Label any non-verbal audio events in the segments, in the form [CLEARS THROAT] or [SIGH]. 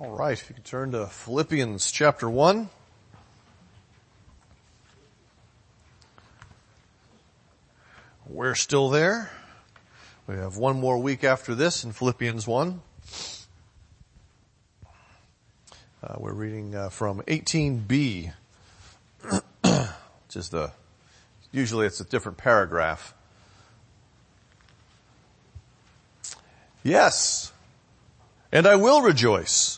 All right, if you could turn to Philippians chapter 1. We're still there. We have one more week after this in Philippians 1. Uh, we're reading uh, from 18b, [CLEARS THROAT] which is the, usually it's a different paragraph. Yes, and I will rejoice.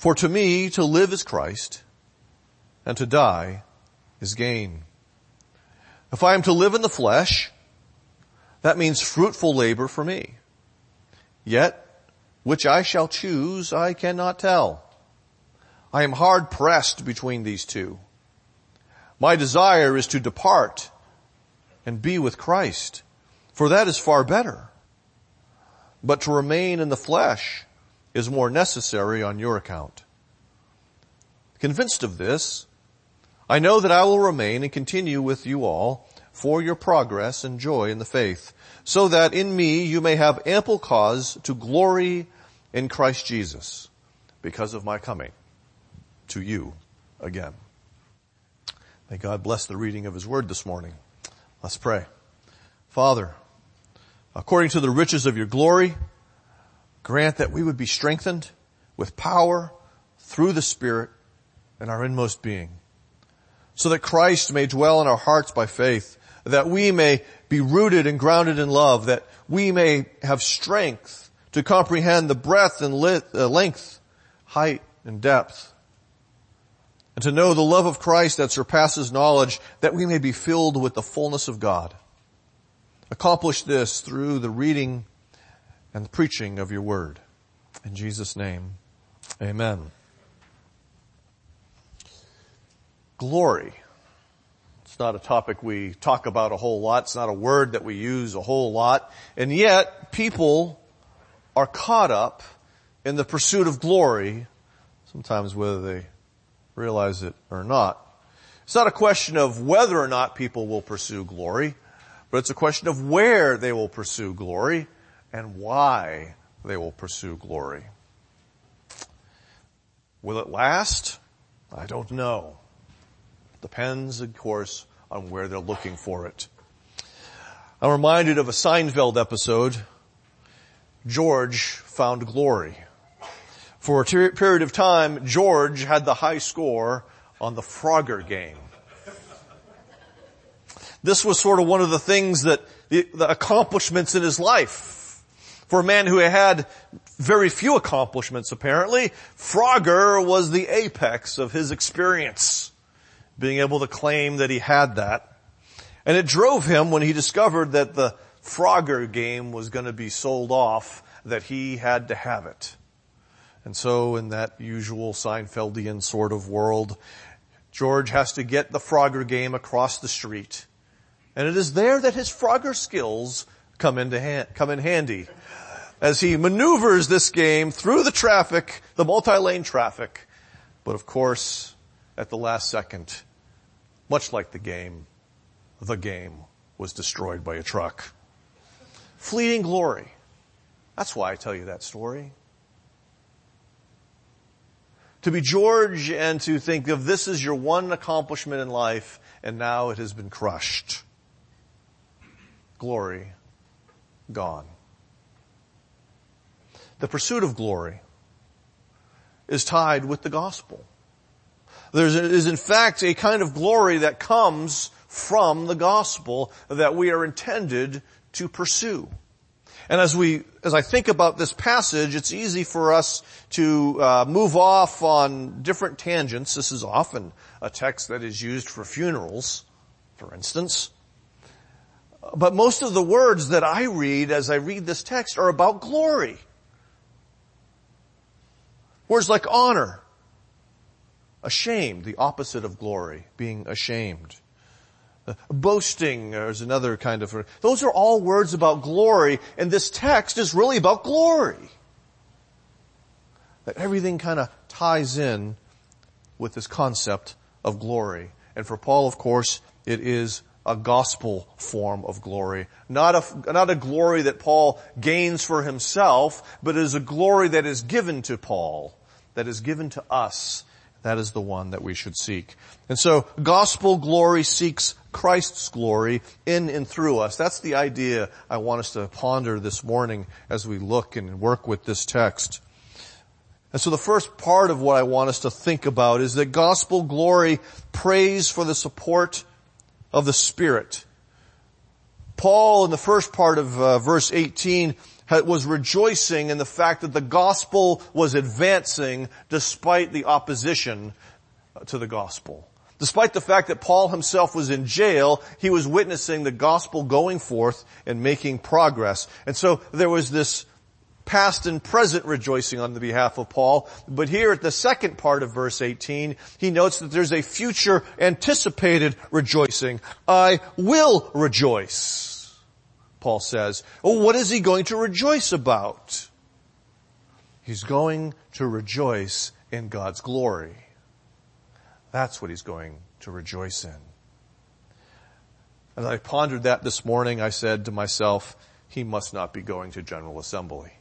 For to me to live is Christ and to die is gain. If I am to live in the flesh, that means fruitful labor for me. Yet, which I shall choose, I cannot tell. I am hard pressed between these two. My desire is to depart and be with Christ, for that is far better. But to remain in the flesh is more necessary on your account. Convinced of this, I know that I will remain and continue with you all for your progress and joy in the faith, so that in me you may have ample cause to glory in Christ Jesus because of my coming to you again. May God bless the reading of his word this morning. Let's pray. Father, according to the riches of your glory, grant that we would be strengthened with power through the Spirit in our inmost being, so that Christ may dwell in our hearts by faith, that we may be rooted and grounded in love, that we may have strength to comprehend the breadth and uh, length, height and depth, and to know the love of Christ that surpasses knowledge, that we may be filled with the fullness of God. Accomplish this through the reading and the preaching of your word. In Jesus' name, amen. Glory. It's not a topic we talk about a whole lot. It's not a word that we use a whole lot. And yet, people are caught up in the pursuit of glory, sometimes whether they realize it or not. It's not a question of whether or not people will pursue glory, but it's a question of where they will pursue glory and why they will pursue glory. Will it last? I don't know. Depends, of course, on where they're looking for it. I'm reminded of a Seinfeld episode. George found glory. For a ter- period of time, George had the high score on the Frogger game. This was sort of one of the things that the, the accomplishments in his life for a man who had very few accomplishments apparently, Frogger was the apex of his experience, being able to claim that he had that. And it drove him when he discovered that the Frogger game was going to be sold off, that he had to have it. And so in that usual Seinfeldian sort of world, George has to get the Frogger game across the street. And it is there that his Frogger skills come into hand, come in handy as he maneuvers this game through the traffic, the multi-lane traffic. But of course, at the last second, much like the game, the game was destroyed by a truck. Fleeting glory. That's why I tell you that story. To be George and to think of this as your one accomplishment in life and now it has been crushed glory gone. The pursuit of glory is tied with the gospel. There is in fact a kind of glory that comes from the gospel that we are intended to pursue. And as we, as I think about this passage, it's easy for us to uh, move off on different tangents. This is often a text that is used for funerals, for instance. But most of the words that I read as I read this text are about glory. Words like honor, ashamed, the opposite of glory, being ashamed. Uh, boasting is another kind of, those are all words about glory, and this text is really about glory. That everything kind of ties in with this concept of glory. And for Paul, of course, it is a gospel form of glory. Not a, not a glory that Paul gains for himself, but is a glory that is given to Paul, that is given to us. That is the one that we should seek. And so, gospel glory seeks Christ's glory in and through us. That's the idea I want us to ponder this morning as we look and work with this text. And so the first part of what I want us to think about is that gospel glory prays for the support of the Spirit. Paul in the first part of uh, verse 18 was rejoicing in the fact that the gospel was advancing despite the opposition uh, to the gospel. Despite the fact that Paul himself was in jail, he was witnessing the gospel going forth and making progress. And so there was this past and present rejoicing on the behalf of Paul. But here at the second part of verse 18, he notes that there's a future anticipated rejoicing. I will rejoice, Paul says. Oh, what is he going to rejoice about? He's going to rejoice in God's glory. That's what he's going to rejoice in. As I pondered that this morning, I said to myself, he must not be going to General Assembly.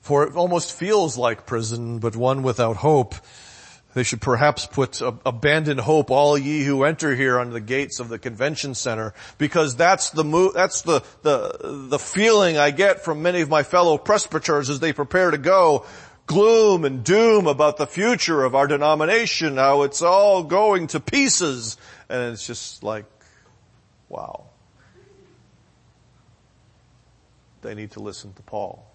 For it almost feels like prison, but one without hope. They should perhaps put abandon hope, all ye who enter here on the gates of the convention center, because that's the mo- that's the, the, the feeling I get from many of my fellow presbyters as they prepare to go. Gloom and doom about the future of our denomination, how it's all going to pieces. And it's just like, wow. They need to listen to Paul.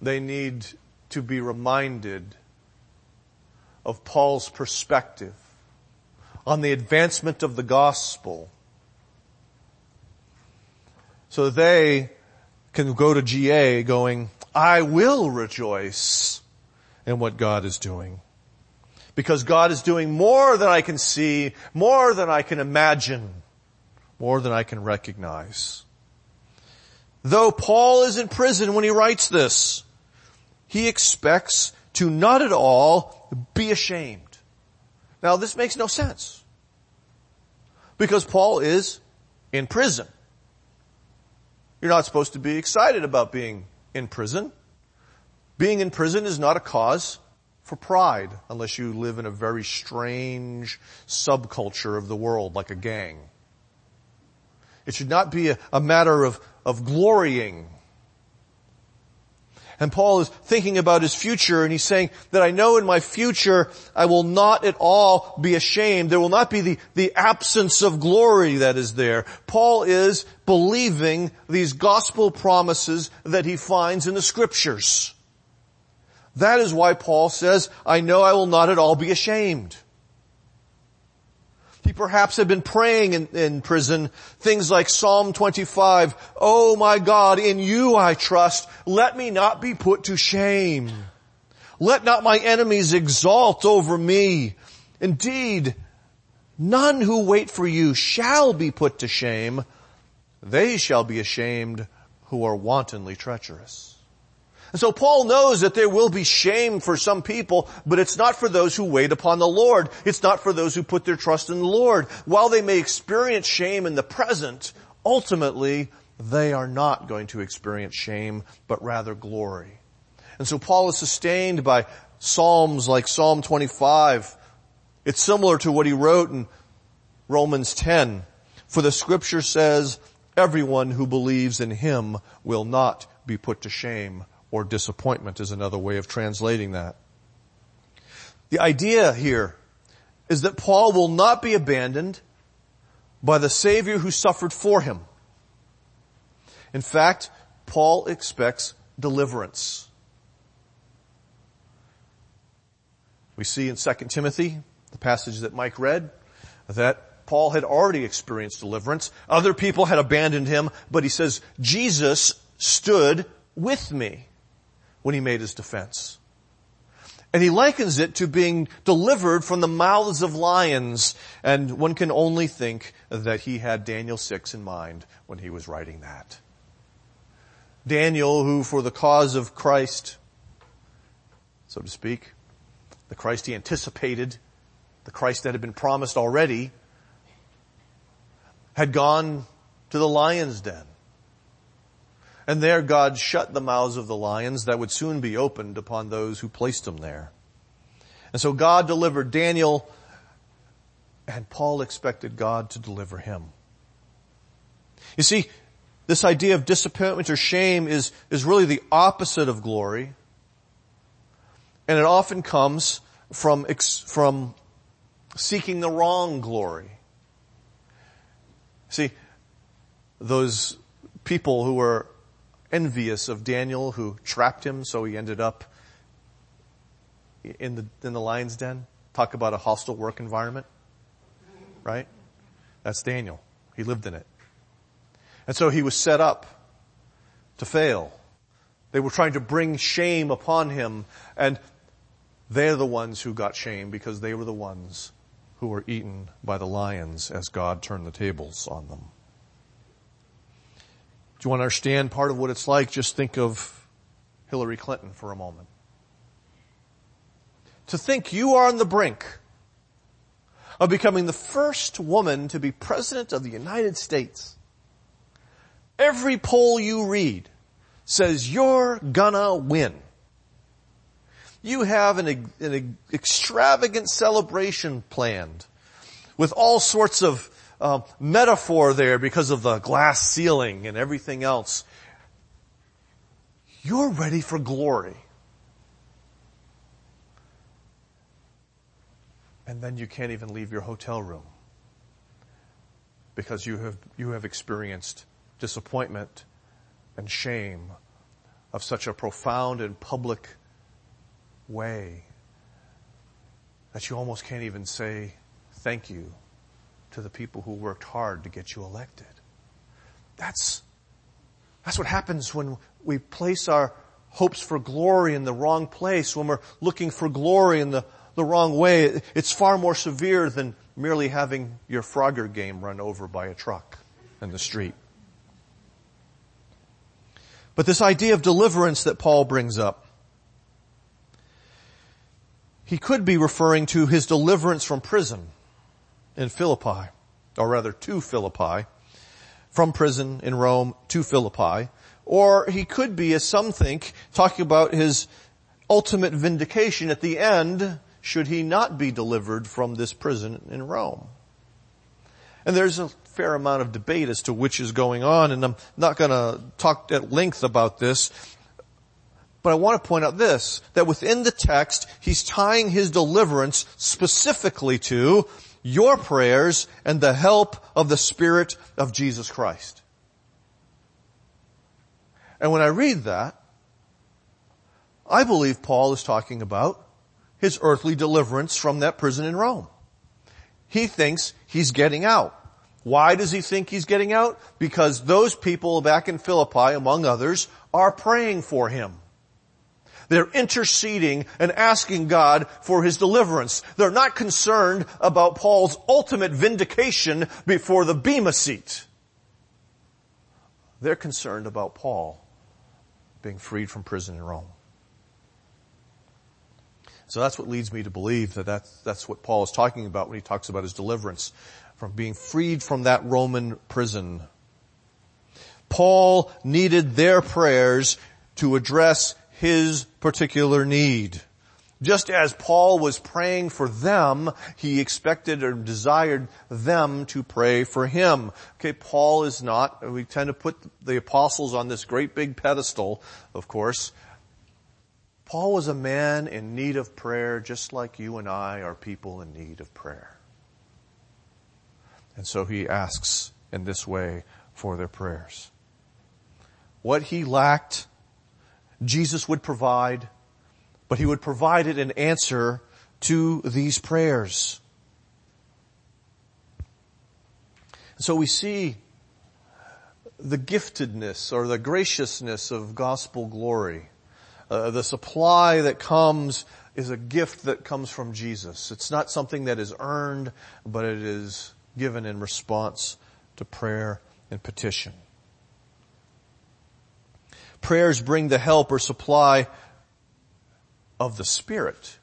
They need to be reminded of Paul's perspective on the advancement of the gospel so they can go to GA going, I will rejoice in what God is doing. Because God is doing more than I can see, more than I can imagine, more than I can recognize. Though Paul is in prison when he writes this, he expects to not at all be ashamed. Now this makes no sense. Because Paul is in prison. You're not supposed to be excited about being in prison. Being in prison is not a cause for pride unless you live in a very strange subculture of the world like a gang. It should not be a, a matter of, of glorying and Paul is thinking about his future and he's saying that I know in my future I will not at all be ashamed. There will not be the, the absence of glory that is there. Paul is believing these gospel promises that he finds in the scriptures. That is why Paul says, I know I will not at all be ashamed. Perhaps have been praying in, in, prison things like Psalm 25, Oh my God, in you I trust. Let me not be put to shame. Let not my enemies exalt over me. Indeed, none who wait for you shall be put to shame. They shall be ashamed who are wantonly treacherous. And so Paul knows that there will be shame for some people, but it's not for those who wait upon the Lord. It's not for those who put their trust in the Lord. While they may experience shame in the present, ultimately they are not going to experience shame, but rather glory. And so Paul is sustained by Psalms like Psalm 25. It's similar to what he wrote in Romans 10. For the scripture says, everyone who believes in him will not be put to shame or disappointment is another way of translating that. The idea here is that Paul will not be abandoned by the Savior who suffered for him. In fact, Paul expects deliverance. We see in 2 Timothy, the passage that Mike read, that Paul had already experienced deliverance. Other people had abandoned him, but he says, Jesus stood with me. When he made his defense. And he likens it to being delivered from the mouths of lions. And one can only think that he had Daniel 6 in mind when he was writing that. Daniel, who for the cause of Christ, so to speak, the Christ he anticipated, the Christ that had been promised already, had gone to the lion's den. And there God shut the mouths of the lions that would soon be opened upon those who placed them there. And so God delivered Daniel and Paul expected God to deliver him. You see, this idea of disappointment or shame is, is really the opposite of glory. And it often comes from, from seeking the wrong glory. See, those people who were envious of Daniel who trapped him so he ended up in the, in the lion's den. Talk about a hostile work environment. Right? That's Daniel. He lived in it. And so he was set up to fail. They were trying to bring shame upon him and they're the ones who got shame because they were the ones who were eaten by the lions as God turned the tables on them. Do you want to understand part of what it's like? Just think of Hillary Clinton for a moment. To think you are on the brink of becoming the first woman to be president of the United States. Every poll you read says you're gonna win. You have an, an extravagant celebration planned with all sorts of uh, metaphor there because of the glass ceiling and everything else. You're ready for glory. And then you can't even leave your hotel room because you have, you have experienced disappointment and shame of such a profound and public way that you almost can't even say thank you to the people who worked hard to get you elected. That's, that's what happens when we place our hopes for glory in the wrong place, when we're looking for glory in the, the wrong way. It's far more severe than merely having your Frogger game run over by a truck in the street. But this idea of deliverance that Paul brings up, he could be referring to his deliverance from prison in Philippi, or rather to Philippi, from prison in Rome to Philippi, or he could be, as some think, talking about his ultimate vindication at the end, should he not be delivered from this prison in Rome. And there's a fair amount of debate as to which is going on, and I'm not gonna talk at length about this, but I want to point out this, that within the text, he's tying his deliverance specifically to your prayers and the help of the Spirit of Jesus Christ. And when I read that, I believe Paul is talking about his earthly deliverance from that prison in Rome. He thinks he's getting out. Why does he think he's getting out? Because those people back in Philippi, among others, are praying for him. They're interceding and asking God for his deliverance. They're not concerned about Paul's ultimate vindication before the Bema seat. They're concerned about Paul being freed from prison in Rome. So that's what leads me to believe that that's, that's what Paul is talking about when he talks about his deliverance from being freed from that Roman prison. Paul needed their prayers to address his particular need. Just as Paul was praying for them, he expected or desired them to pray for him. Okay, Paul is not, we tend to put the apostles on this great big pedestal, of course. Paul was a man in need of prayer just like you and I are people in need of prayer. And so he asks in this way for their prayers. What he lacked Jesus would provide, but he would provide it in answer to these prayers. So we see the giftedness or the graciousness of gospel glory Uh, the supply that comes is a gift that comes from Jesus. It's not something that is earned, but it is given in response to prayer and petition. Prayers bring the help or supply of the Spirit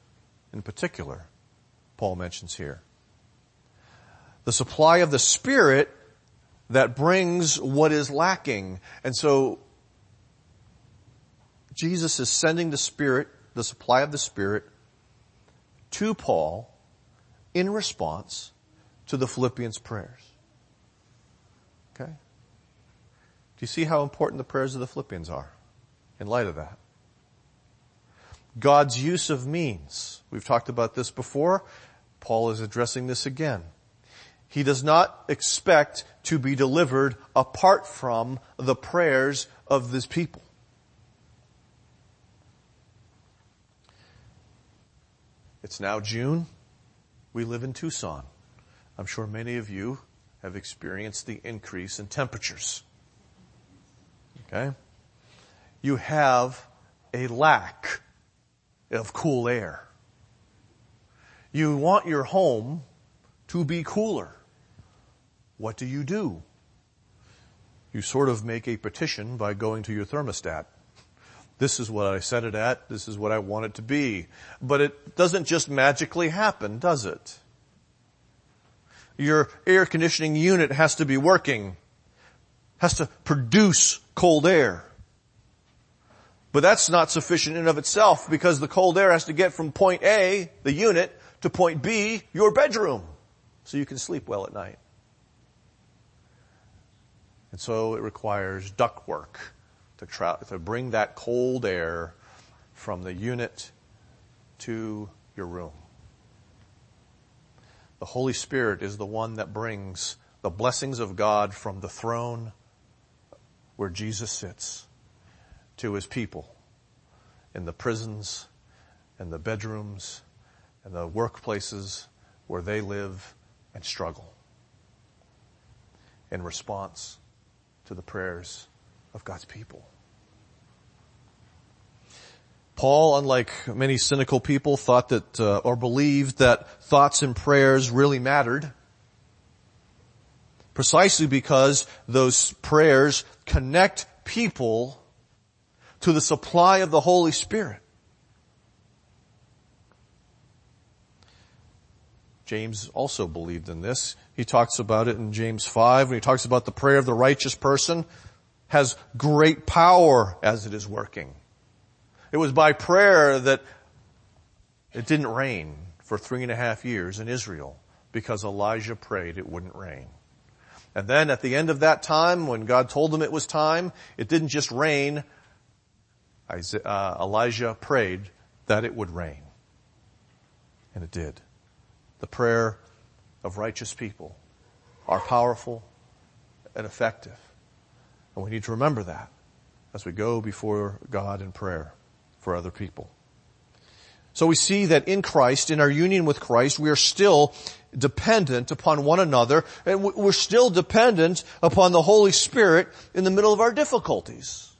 in particular, Paul mentions here. The supply of the Spirit that brings what is lacking. And so, Jesus is sending the Spirit, the supply of the Spirit, to Paul in response to the Philippians prayers. Okay? Do you see how important the prayers of the Philippians are in light of that? God's use of means. We've talked about this before. Paul is addressing this again. He does not expect to be delivered apart from the prayers of this people. It's now June. We live in Tucson. I'm sure many of you have experienced the increase in temperatures. Okay? You have a lack of cool air. You want your home to be cooler. What do you do? You sort of make a petition by going to your thermostat. This is what I set it at. This is what I want it to be. But it doesn't just magically happen, does it? Your air conditioning unit has to be working, has to produce cold air. But that's not sufficient in of itself because the cold air has to get from point A, the unit, to point B, your bedroom, so you can sleep well at night. And so it requires duct work to, to bring that cold air from the unit to your room. The Holy Spirit is the one that brings the blessings of God from the throne where Jesus sits to his people in the prisons and the bedrooms and the workplaces where they live and struggle in response to the prayers of God's people. Paul, unlike many cynical people, thought that, uh, or believed that thoughts and prayers really mattered. Precisely because those prayers connect people to the supply of the Holy Spirit. James also believed in this. He talks about it in James 5 when he talks about the prayer of the righteous person has great power as it is working. It was by prayer that it didn't rain for three and a half years in Israel because Elijah prayed it wouldn't rain. And then at the end of that time, when God told them it was time, it didn't just rain, uh, Elijah prayed that it would rain. And it did. The prayer of righteous people are powerful and effective. And we need to remember that as we go before God in prayer for other people. So we see that in Christ, in our union with Christ, we are still dependent upon one another and we're still dependent upon the Holy Spirit in the middle of our difficulties.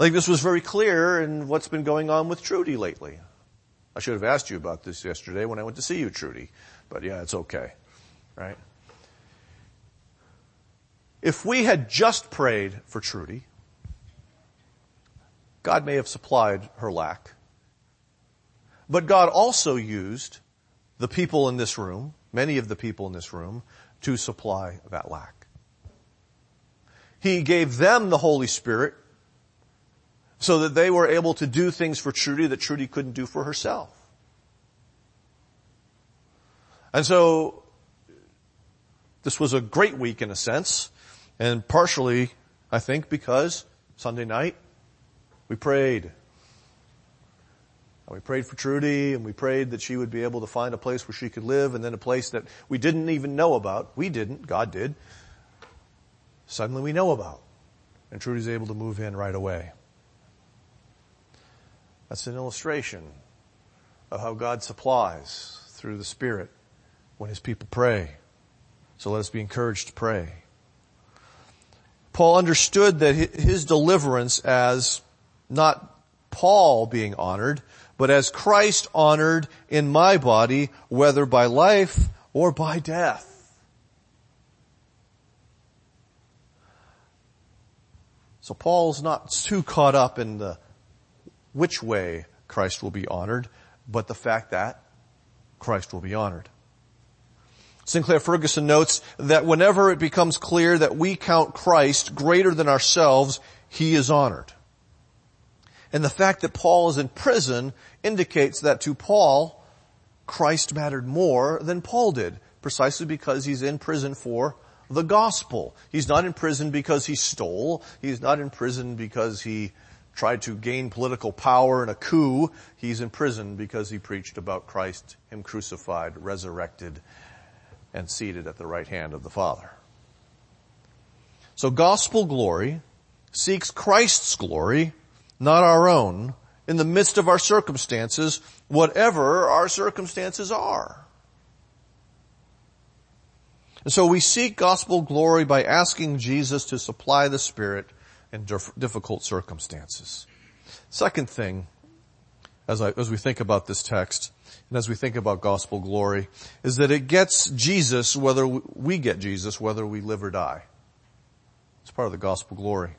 I think this was very clear in what's been going on with Trudy lately. I should have asked you about this yesterday when I went to see you, Trudy. But yeah, it's okay. Right? If we had just prayed for Trudy, God may have supplied her lack. But God also used the people in this room, many of the people in this room, to supply that lack. He gave them the Holy Spirit so that they were able to do things for Trudy that Trudy couldn't do for herself. And so, this was a great week in a sense, and partially, I think, because Sunday night, we prayed. We prayed for Trudy, and we prayed that she would be able to find a place where she could live, and then a place that we didn't even know about. We didn't, God did. Suddenly we know about. And Trudy's able to move in right away. That's an illustration of how God supplies through the Spirit when His people pray. So let us be encouraged to pray. Paul understood that his deliverance as not Paul being honored, but as Christ honored in my body, whether by life or by death. So Paul's not too caught up in the which way Christ will be honored, but the fact that Christ will be honored. Sinclair Ferguson notes that whenever it becomes clear that we count Christ greater than ourselves, he is honored. And the fact that Paul is in prison indicates that to Paul, Christ mattered more than Paul did, precisely because he's in prison for the gospel. He's not in prison because he stole. He's not in prison because he tried to gain political power in a coup. He's in prison because he preached about Christ, him crucified, resurrected, and seated at the right hand of the Father. So gospel glory seeks Christ's glory, not our own, in the midst of our circumstances, whatever our circumstances are. And so we seek gospel glory by asking Jesus to supply the Spirit in difficult circumstances. Second thing, as, I, as we think about this text, and as we think about gospel glory, is that it gets Jesus whether we get Jesus, whether we live or die. It's part of the gospel glory.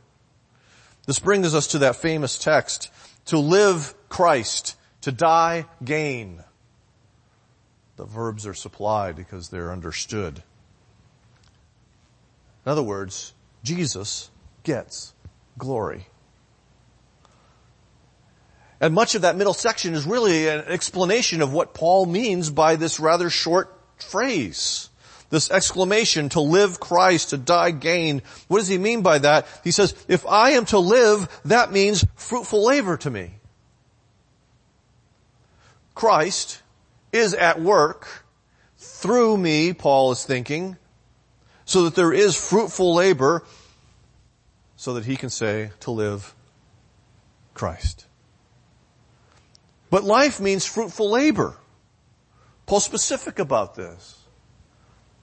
This brings us to that famous text, to live Christ, to die gain. The verbs are supplied because they're understood. In other words, Jesus gets glory. And much of that middle section is really an explanation of what Paul means by this rather short phrase. This exclamation, to live Christ, to die gain. What does he mean by that? He says, if I am to live, that means fruitful labor to me. Christ is at work through me, Paul is thinking, so that there is fruitful labor so that he can say to live Christ. But life means fruitful labor. Paul's specific about this.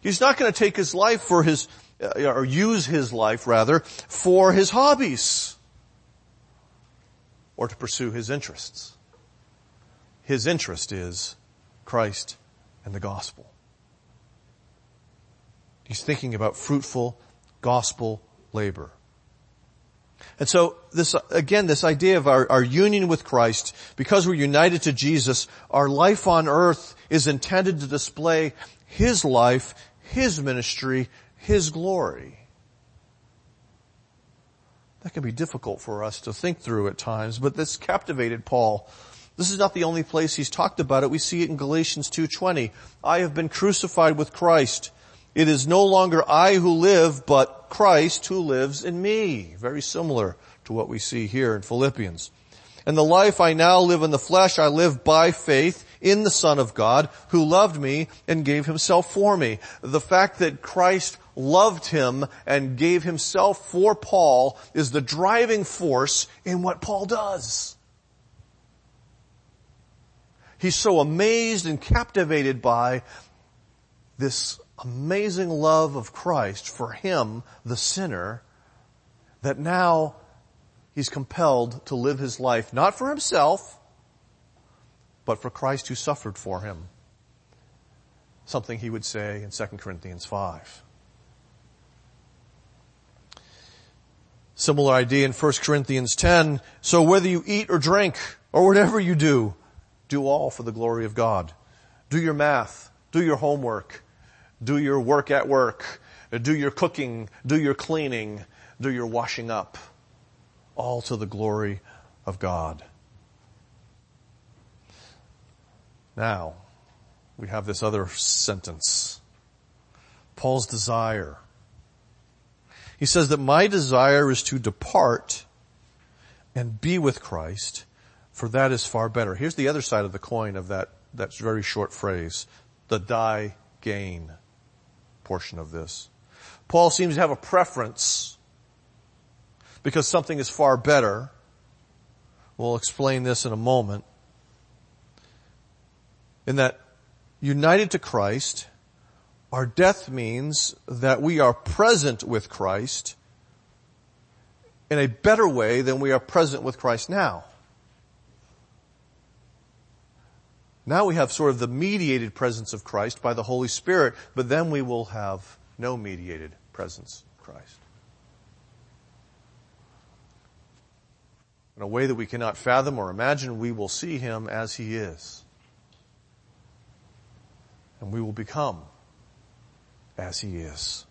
He's not going to take his life for his, uh, or use his life rather, for his hobbies. Or to pursue his interests. His interest is Christ and the gospel. He's thinking about fruitful gospel labor. And so this, again, this idea of our, our, union with Christ, because we're united to Jesus, our life on earth is intended to display His life, His ministry, His glory. That can be difficult for us to think through at times, but this captivated Paul. This is not the only place he's talked about it. We see it in Galatians 2.20. I have been crucified with Christ. It is no longer I who live, but Christ who lives in me. Very similar to what we see here in Philippians. And the life I now live in the flesh, I live by faith in the Son of God who loved me and gave himself for me. The fact that Christ loved him and gave himself for Paul is the driving force in what Paul does. He's so amazed and captivated by this amazing love of Christ for him, the sinner, that now he's compelled to live his life not for himself, but for Christ who suffered for him. Something he would say in 2 Corinthians 5. Similar idea in 1 Corinthians 10. So whether you eat or drink or whatever you do, do all for the glory of God. Do your math. Do your homework do your work at work. Do your cooking. Do your cleaning. Do your washing up. All to the glory of God. Now, we have this other sentence. Paul's desire. He says that my desire is to depart and be with Christ, for that is far better. Here's the other side of the coin of that, that very short phrase. The die gain portion of this. Paul seems to have a preference because something is far better. We'll explain this in a moment. In that united to Christ, our death means that we are present with Christ in a better way than we are present with Christ now. Now we have sort of the mediated presence of Christ by the Holy Spirit, but then we will have no mediated presence of Christ. In a way that we cannot fathom or imagine, we will see Him as He is. And we will become as He is.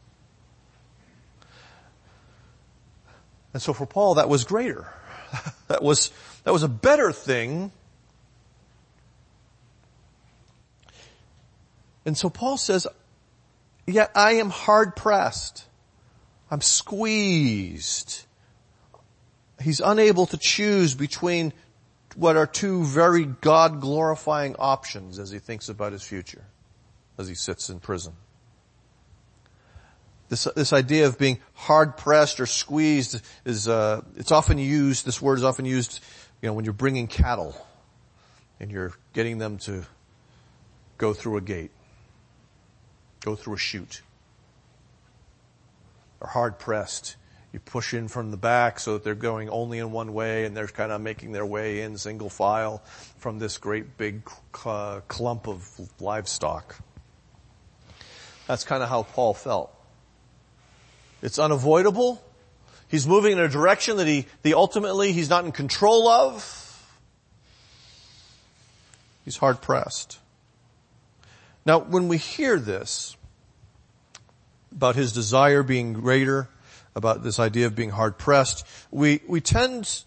And so for Paul, that was greater. [LAUGHS] that was, that was a better thing. And so Paul says, yet I am hard pressed. I'm squeezed. He's unable to choose between what are two very God glorifying options as he thinks about his future, as he sits in prison. This, this idea of being hard pressed or squeezed is, uh, it's often used, this word is often used, you know, when you're bringing cattle and you're getting them to go through a gate, go through a chute. They're hard pressed. You push in from the back so that they're going only in one way and they're kind of making their way in single file from this great big uh, clump of livestock. That's kind of how Paul felt. It's unavoidable. He's moving in a direction that he, the ultimately he's not in control of. He's hard pressed. Now, when we hear this, about his desire being greater, about this idea of being hard pressed, we, we tend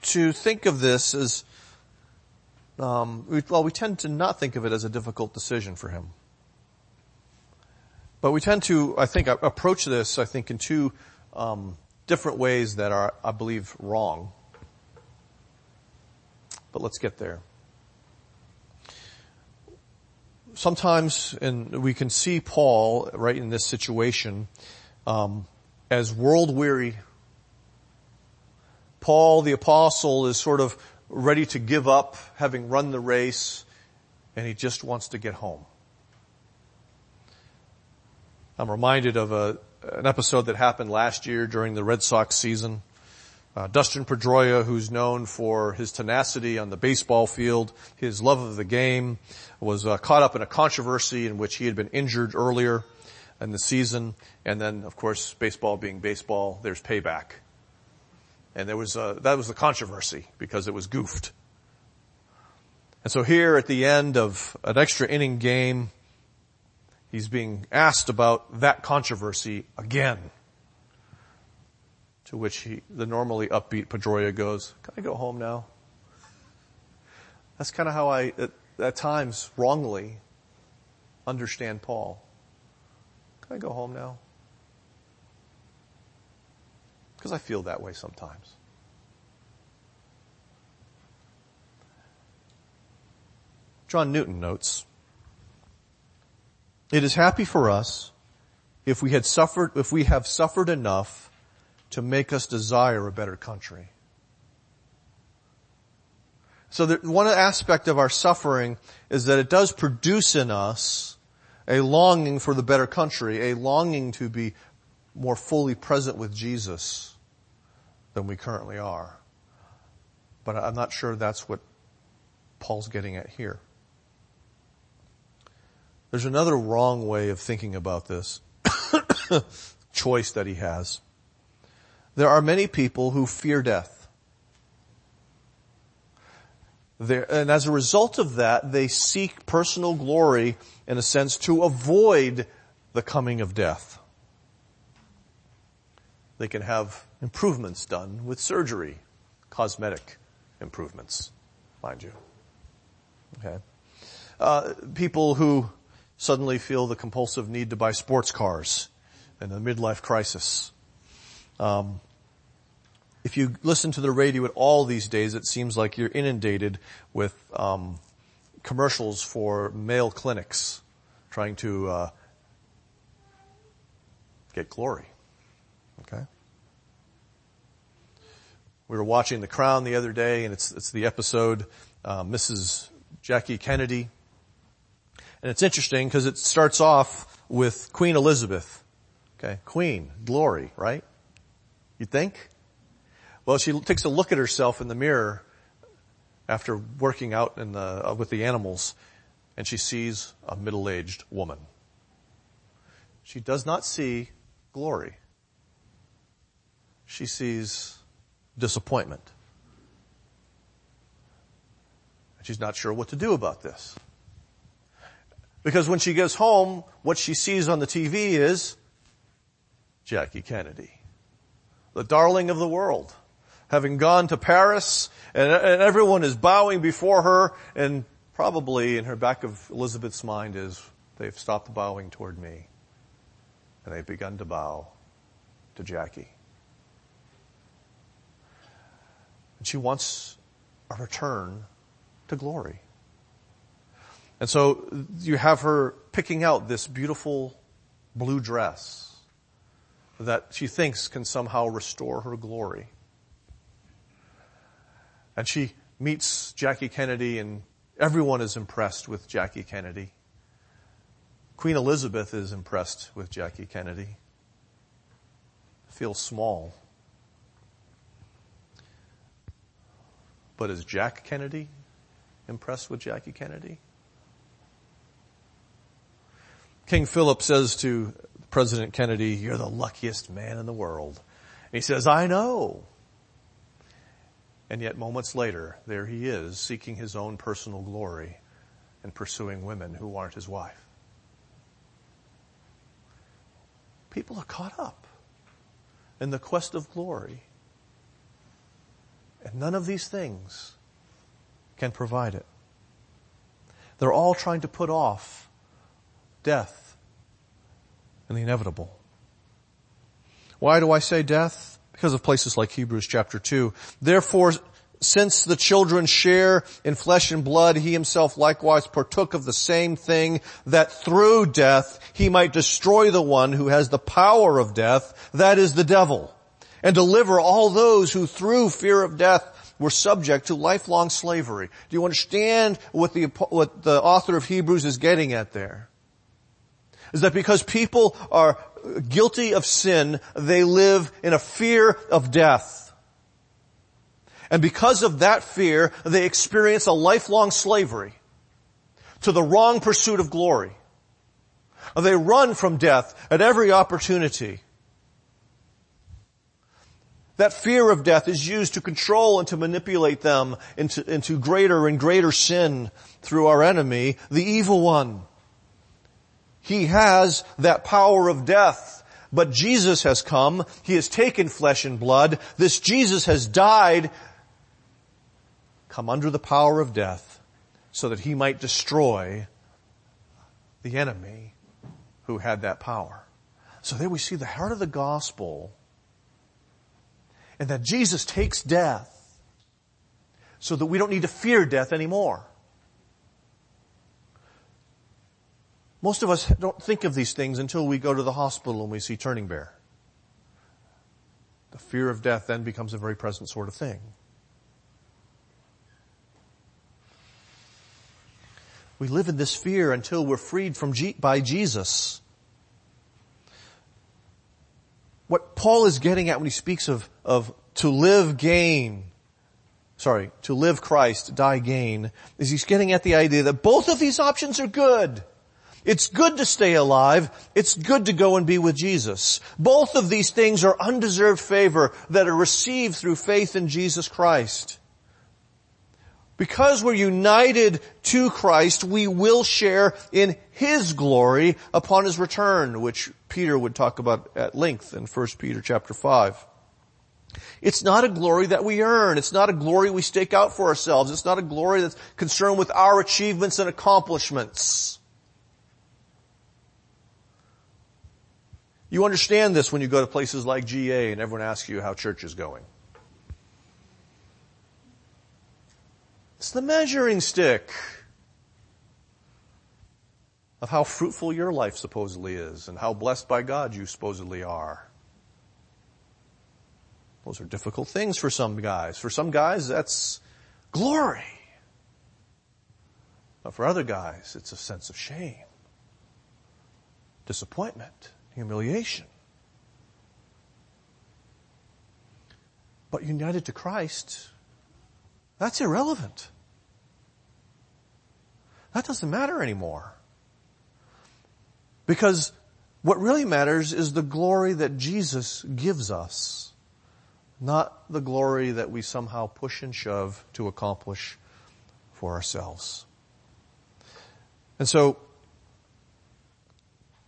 to think of this as, um, we, well, we tend to not think of it as a difficult decision for him. But we tend to, I think, approach this, I think, in two um, different ways that are, I believe, wrong. But let's get there. Sometimes, and we can see Paul right in this situation um, as world weary. Paul, the apostle, is sort of ready to give up, having run the race, and he just wants to get home. I'm reminded of a, an episode that happened last year during the Red Sox season. Uh, Dustin Pedroia, who's known for his tenacity on the baseball field, his love of the game, was uh, caught up in a controversy in which he had been injured earlier in the season, and then, of course, baseball being baseball, there's payback. And there was uh, that was the controversy because it was goofed. And so here at the end of an extra inning game, he's being asked about that controversy again. To which he, the normally upbeat Pedroia goes, can I go home now? That's kind of how I, at, at times, wrongly understand Paul. Can I go home now? Because I feel that way sometimes. John Newton notes, it is happy for us if we had suffered, if we have suffered enough to make us desire a better country. So one aspect of our suffering is that it does produce in us a longing for the better country, a longing to be more fully present with Jesus than we currently are. But I'm not sure that's what Paul's getting at here. There's another wrong way of thinking about this [COUGHS] choice that he has. There are many people who fear death. And as a result of that, they seek personal glory in a sense to avoid the coming of death. They can have improvements done with surgery, cosmetic improvements, mind you. Okay. Uh, people who suddenly feel the compulsive need to buy sports cars in a midlife crisis. Um, if you listen to the radio at all these days, it seems like you're inundated with um, commercials for male clinics trying to uh, get glory. Okay. We were watching The Crown the other day, and it's it's the episode uh, Mrs. Jackie Kennedy and it's interesting because it starts off with Queen Elizabeth Okay, queen, glory, right? You think? Well, she takes a look at herself in the mirror after working out in the, uh, with the animals and she sees a middle-aged woman. She does not see glory. She sees disappointment. She's not sure what to do about this. Because when she gets home, what she sees on the TV is Jackie Kennedy, the darling of the world, having gone to Paris and, and everyone is bowing before her and probably in her back of Elizabeth's mind is they've stopped bowing toward me and they've begun to bow to Jackie. And she wants a return to glory. And so you have her picking out this beautiful blue dress that she thinks can somehow restore her glory. And she meets Jackie Kennedy and everyone is impressed with Jackie Kennedy. Queen Elizabeth is impressed with Jackie Kennedy. Feels small. But is Jack Kennedy impressed with Jackie Kennedy? King Philip says to President Kennedy, you're the luckiest man in the world. And he says, I know. And yet moments later, there he is seeking his own personal glory and pursuing women who aren't his wife. People are caught up in the quest of glory. And none of these things can provide it. They're all trying to put off death and the inevitable. Why do I say death? Because of places like Hebrews chapter 2. Therefore, since the children share in flesh and blood, he himself likewise partook of the same thing that through death he might destroy the one who has the power of death, that is the devil, and deliver all those who through fear of death were subject to lifelong slavery. Do you understand what the, what the author of Hebrews is getting at there? Is that because people are guilty of sin, they live in a fear of death. And because of that fear, they experience a lifelong slavery to the wrong pursuit of glory. They run from death at every opportunity. That fear of death is used to control and to manipulate them into, into greater and greater sin through our enemy, the evil one. He has that power of death. But Jesus has come. He has taken flesh and blood. This Jesus has died, come under the power of death so that he might destroy the enemy who had that power. So there we see the heart of the gospel and that Jesus takes death so that we don't need to fear death anymore. Most of us don't think of these things until we go to the hospital and we see Turning Bear. The fear of death then becomes a very present sort of thing. We live in this fear until we're freed from G- by Jesus. What Paul is getting at when he speaks of, of to live gain, sorry, to live Christ, die gain, is he's getting at the idea that both of these options are good. It's good to stay alive. It's good to go and be with Jesus. Both of these things are undeserved favor that are received through faith in Jesus Christ. Because we're united to Christ, we will share in His glory upon His return, which Peter would talk about at length in 1 Peter chapter 5. It's not a glory that we earn. It's not a glory we stake out for ourselves. It's not a glory that's concerned with our achievements and accomplishments. You understand this when you go to places like GA and everyone asks you how church is going. It's the measuring stick of how fruitful your life supposedly is and how blessed by God you supposedly are. Those are difficult things for some guys. For some guys, that's glory. But for other guys, it's a sense of shame, disappointment, humiliation. But united to Christ, that's irrelevant. That doesn't matter anymore. Because what really matters is the glory that Jesus gives us, not the glory that we somehow push and shove to accomplish for ourselves. And so,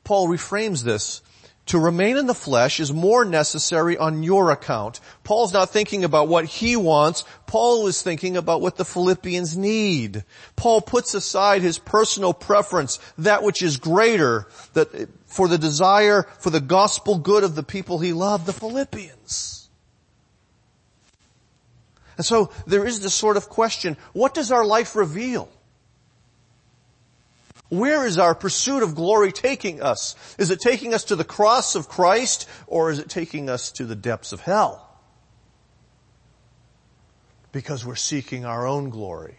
Paul reframes this to remain in the flesh is more necessary on your account. Paul's not thinking about what he wants. Paul is thinking about what the Philippians need. Paul puts aside his personal preference, that which is greater, that for the desire for the gospel good of the people he loved, the Philippians. And so there is this sort of question, what does our life reveal? Where is our pursuit of glory taking us? Is it taking us to the cross of Christ or is it taking us to the depths of hell? Because we're seeking our own glory.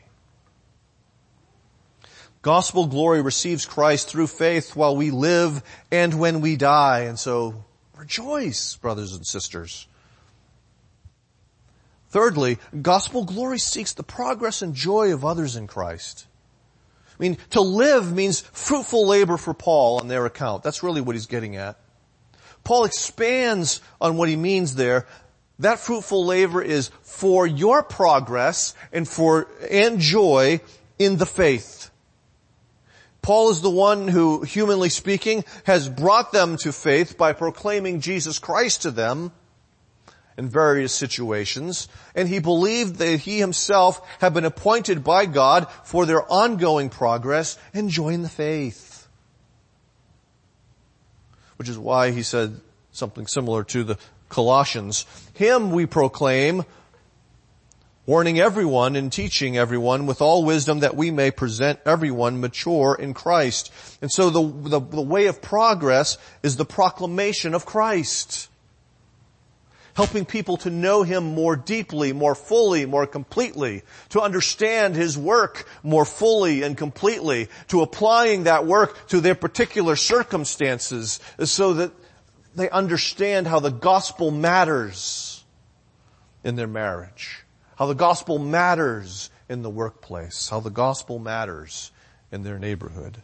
Gospel glory receives Christ through faith while we live and when we die. And so rejoice, brothers and sisters. Thirdly, gospel glory seeks the progress and joy of others in Christ. I mean, to live means fruitful labor for Paul on their account. That's really what he's getting at. Paul expands on what he means there. That fruitful labor is for your progress and for, and joy in the faith. Paul is the one who, humanly speaking, has brought them to faith by proclaiming Jesus Christ to them in various situations, and he believed that he himself had been appointed by God for their ongoing progress and join the faith. Which is why he said something similar to the Colossians. Him we proclaim, warning everyone and teaching everyone with all wisdom that we may present everyone mature in Christ. And so the, the, the way of progress is the proclamation of Christ helping people to know Him more deeply, more fully, more completely, to understand His work more fully and completely, to applying that work to their particular circumstances so that they understand how the gospel matters in their marriage, how the gospel matters in the workplace, how the gospel matters in their neighborhood,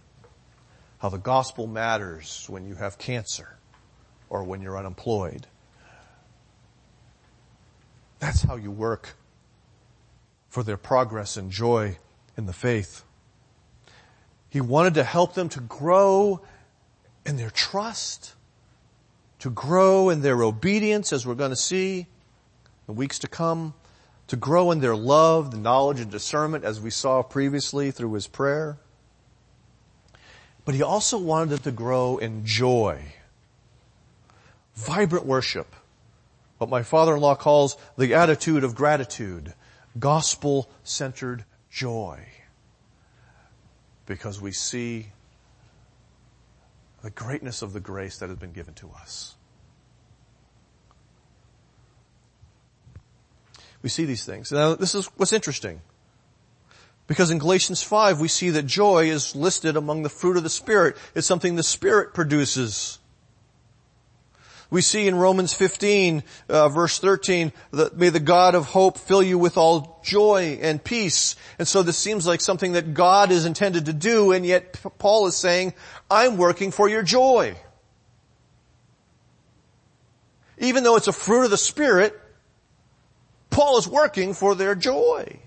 how the gospel matters when you have cancer or when you're unemployed that's how you work for their progress and joy in the faith. He wanted to help them to grow in their trust, to grow in their obedience, as we're going to see in weeks to come, to grow in their love, the knowledge and discernment, as we saw previously through his prayer. But he also wanted them to grow in joy, vibrant worship, what my father-in-law calls the attitude of gratitude, gospel-centered joy. Because we see the greatness of the grace that has been given to us. We see these things. Now this is what's interesting. Because in Galatians 5 we see that joy is listed among the fruit of the Spirit. It's something the Spirit produces. We see in Romans 15, uh, verse 13, that may the God of hope fill you with all joy and peace. And so this seems like something that God is intended to do, and yet Paul is saying, I'm working for your joy. Even though it's a fruit of the Spirit, Paul is working for their joy.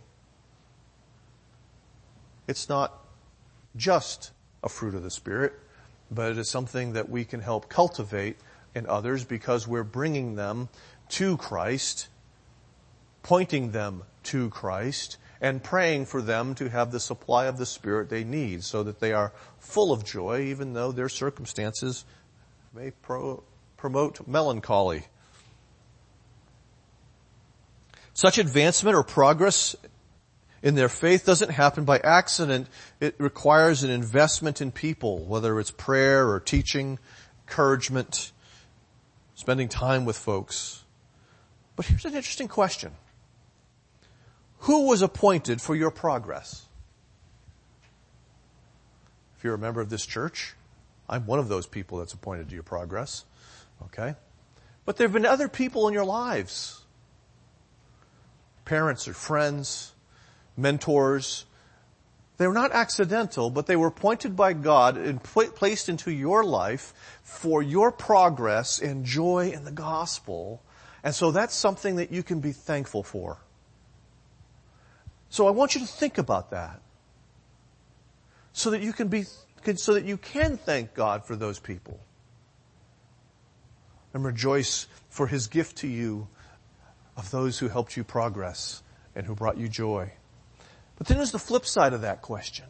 It's not just a fruit of the Spirit, but it is something that we can help cultivate in others because we're bringing them to Christ, pointing them to Christ, and praying for them to have the supply of the Spirit they need so that they are full of joy even though their circumstances may pro- promote melancholy. Such advancement or progress in their faith doesn't happen by accident. It requires an investment in people, whether it's prayer or teaching, encouragement, spending time with folks. But here's an interesting question. Who was appointed for your progress? If you're a member of this church, I'm one of those people that's appointed to your progress. Okay? But there have been other people in your lives parents or friends, mentors. They were not accidental, but they were appointed by God and placed into your life for your progress and joy in the gospel. And so that's something that you can be thankful for. So I want you to think about that. So that you can be, so that you can thank God for those people. And rejoice for His gift to you of those who helped you progress and who brought you joy. But then there's the flip side of that question.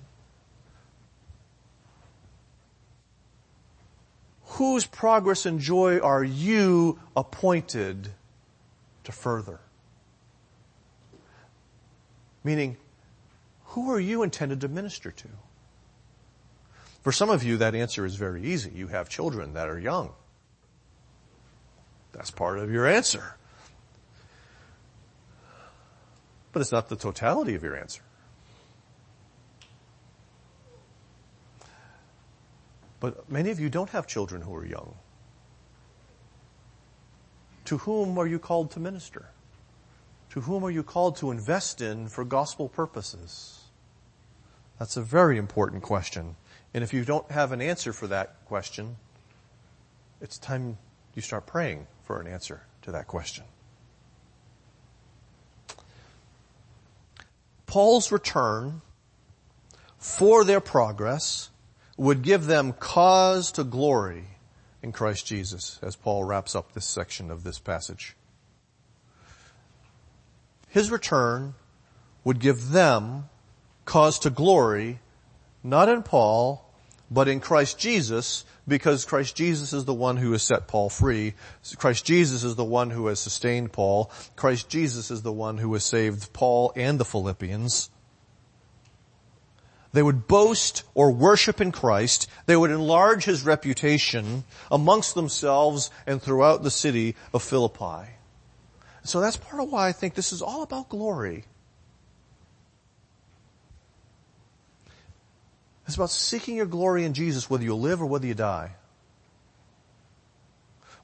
Whose progress and joy are you appointed to further? Meaning, who are you intended to minister to? For some of you, that answer is very easy. You have children that are young. That's part of your answer. But it's not the totality of your answer. But many of you don't have children who are young. To whom are you called to minister? To whom are you called to invest in for gospel purposes? That's a very important question. And if you don't have an answer for that question, it's time you start praying for an answer to that question. Paul's return for their progress would give them cause to glory in Christ Jesus as Paul wraps up this section of this passage. His return would give them cause to glory, not in Paul, but in Christ Jesus, because Christ Jesus is the one who has set Paul free. Christ Jesus is the one who has sustained Paul. Christ Jesus is the one who has saved Paul and the Philippians. They would boast or worship in Christ. They would enlarge his reputation amongst themselves and throughout the city of Philippi. So that's part of why I think this is all about glory. It's about seeking your glory in Jesus whether you live or whether you die.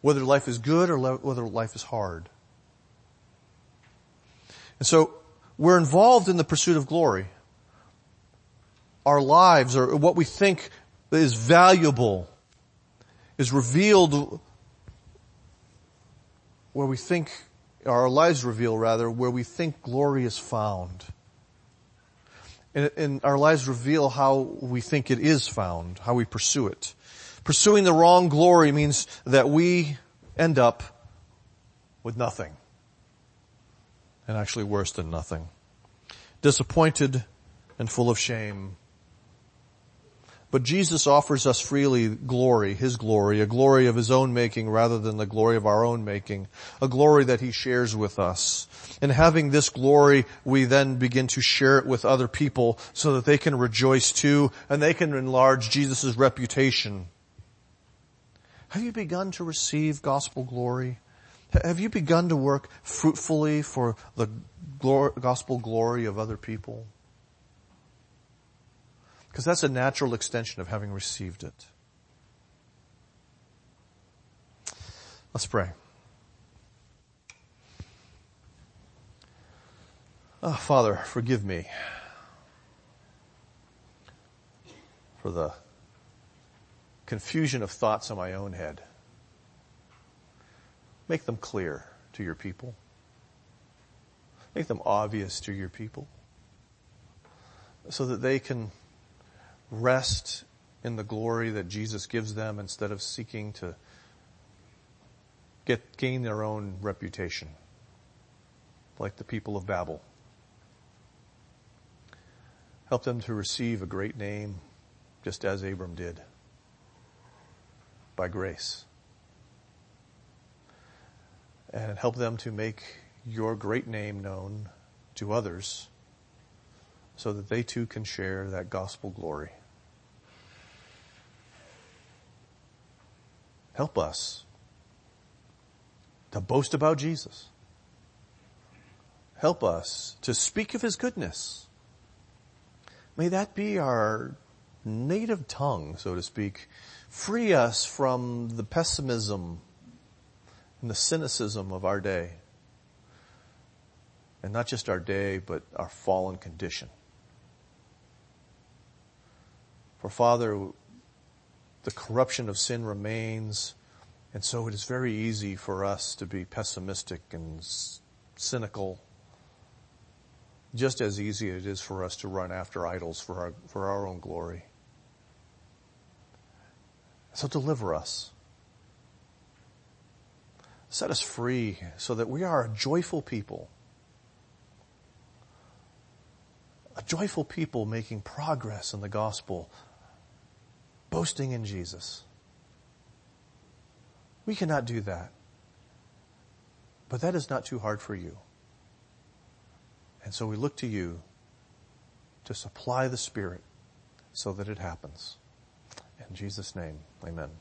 Whether life is good or whether life is hard. And so we're involved in the pursuit of glory. Our lives or what we think is valuable is revealed where we think our lives reveal rather, where we think glory is found. And, and our lives reveal how we think it is found, how we pursue it. Pursuing the wrong glory means that we end up with nothing. And actually worse than nothing. Disappointed and full of shame but Jesus offers us freely glory, His glory, a glory of His own making rather than the glory of our own making, a glory that He shares with us. And having this glory, we then begin to share it with other people so that they can rejoice too and they can enlarge Jesus' reputation. Have you begun to receive gospel glory? Have you begun to work fruitfully for the gospel glory of other people? Because that's a natural extension of having received it. Let's pray. Oh, Father, forgive me for the confusion of thoughts in my own head. Make them clear to your people. Make them obvious to your people so that they can rest in the glory that Jesus gives them instead of seeking to get, gain their own reputation, like the people of Babel. Help them to receive a great name, just as Abram did, by grace. And help them to make your great name known to others so that they too can share that gospel glory. Help us to boast about Jesus. Help us to speak of His goodness. May that be our native tongue, so to speak. Free us from the pessimism and the cynicism of our day. And not just our day, but our fallen condition. For Father, the corruption of sin remains, and so it is very easy for us to be pessimistic and cynical. Just as easy it is for us to run after idols for our, for our own glory. So deliver us. Set us free so that we are a joyful people. A joyful people making progress in the gospel, boasting in Jesus. We cannot do that. But that is not too hard for you. And so we look to you to supply the Spirit so that it happens. In Jesus' name, amen.